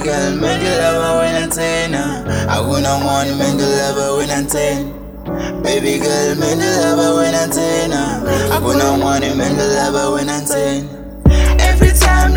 girl, make you love her when I'm 10. Uh. I wouldn't want to make you love her when I'm 10. Baby girl, make you love her when I'm 10. Uh. I wouldn't want to make you love her when I'm 10. Every time,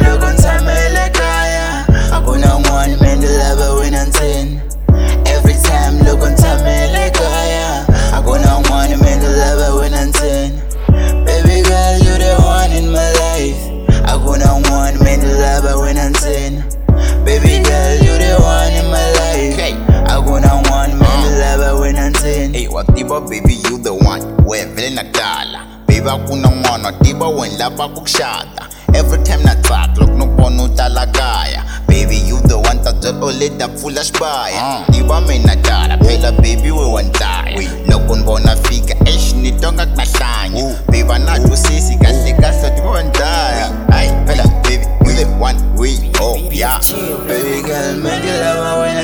Hey, baby you the one. Wevele nakudala baby akuna n'wana watiba wena lava ku kushada every time na tsaka loko no vona u tala kaya. Baby you the one ta byela ole ta pfula xibaya tiva mina tala phela baby we wa ndlaya loko ni vona fika. Eh, Exi ni tonga ku na hlanya baby na twisisi kahle kahle tiva wa ndlaya hayi phela baby we the one. We oh yeah. Baby girl, man to love her when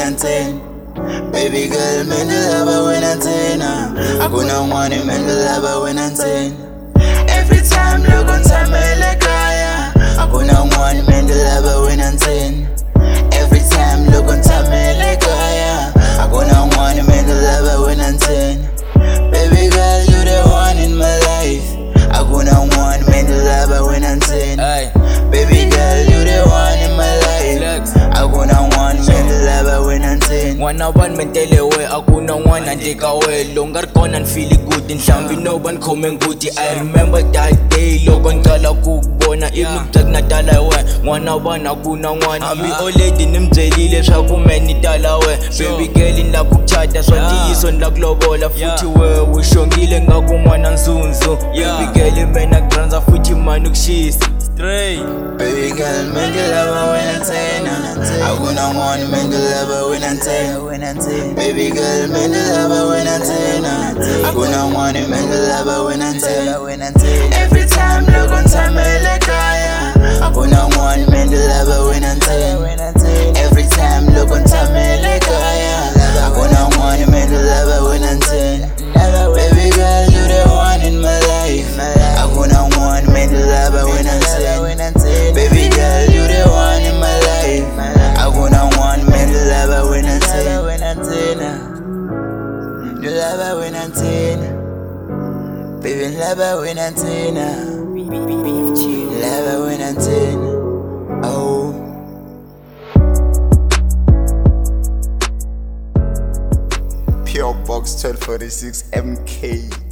I'm ten. Love. Baby girl, love. Hakuna one man to love her when I'm ten. Every time look on time I like kaya. Hakuna one man to love her ka we loko nga ri kona ni fili good nhlambhi no va ni khome nguti i remember that day loko ni qala ku vona ivi ni ku byela ku na tala hi we n'wana wa na ku na n'wana hambi oledi ni mi byelile leswaku me ni tala we baby girl ni la ku chata swa ntiyiso ni la ku lovola futhi we u xongile nga ku n'wana ndzundzu baby girl me na ku rhandza futhi mani ku xisa straight Baby girl, man to love when I'm ten. Hakuna one man to love her when I'm ten. When I'm ten. Baby girl, man to love when I'm ten. Hakuna one man to love her when I'm ten. When I'm ten. Every time look on time like kaya. Hakuna one man to love her when I'm ten. When I'm ten. Love I'm. Baby, love her when I'm. Love I'm ten. Ah. Oh. pure box 1246 mk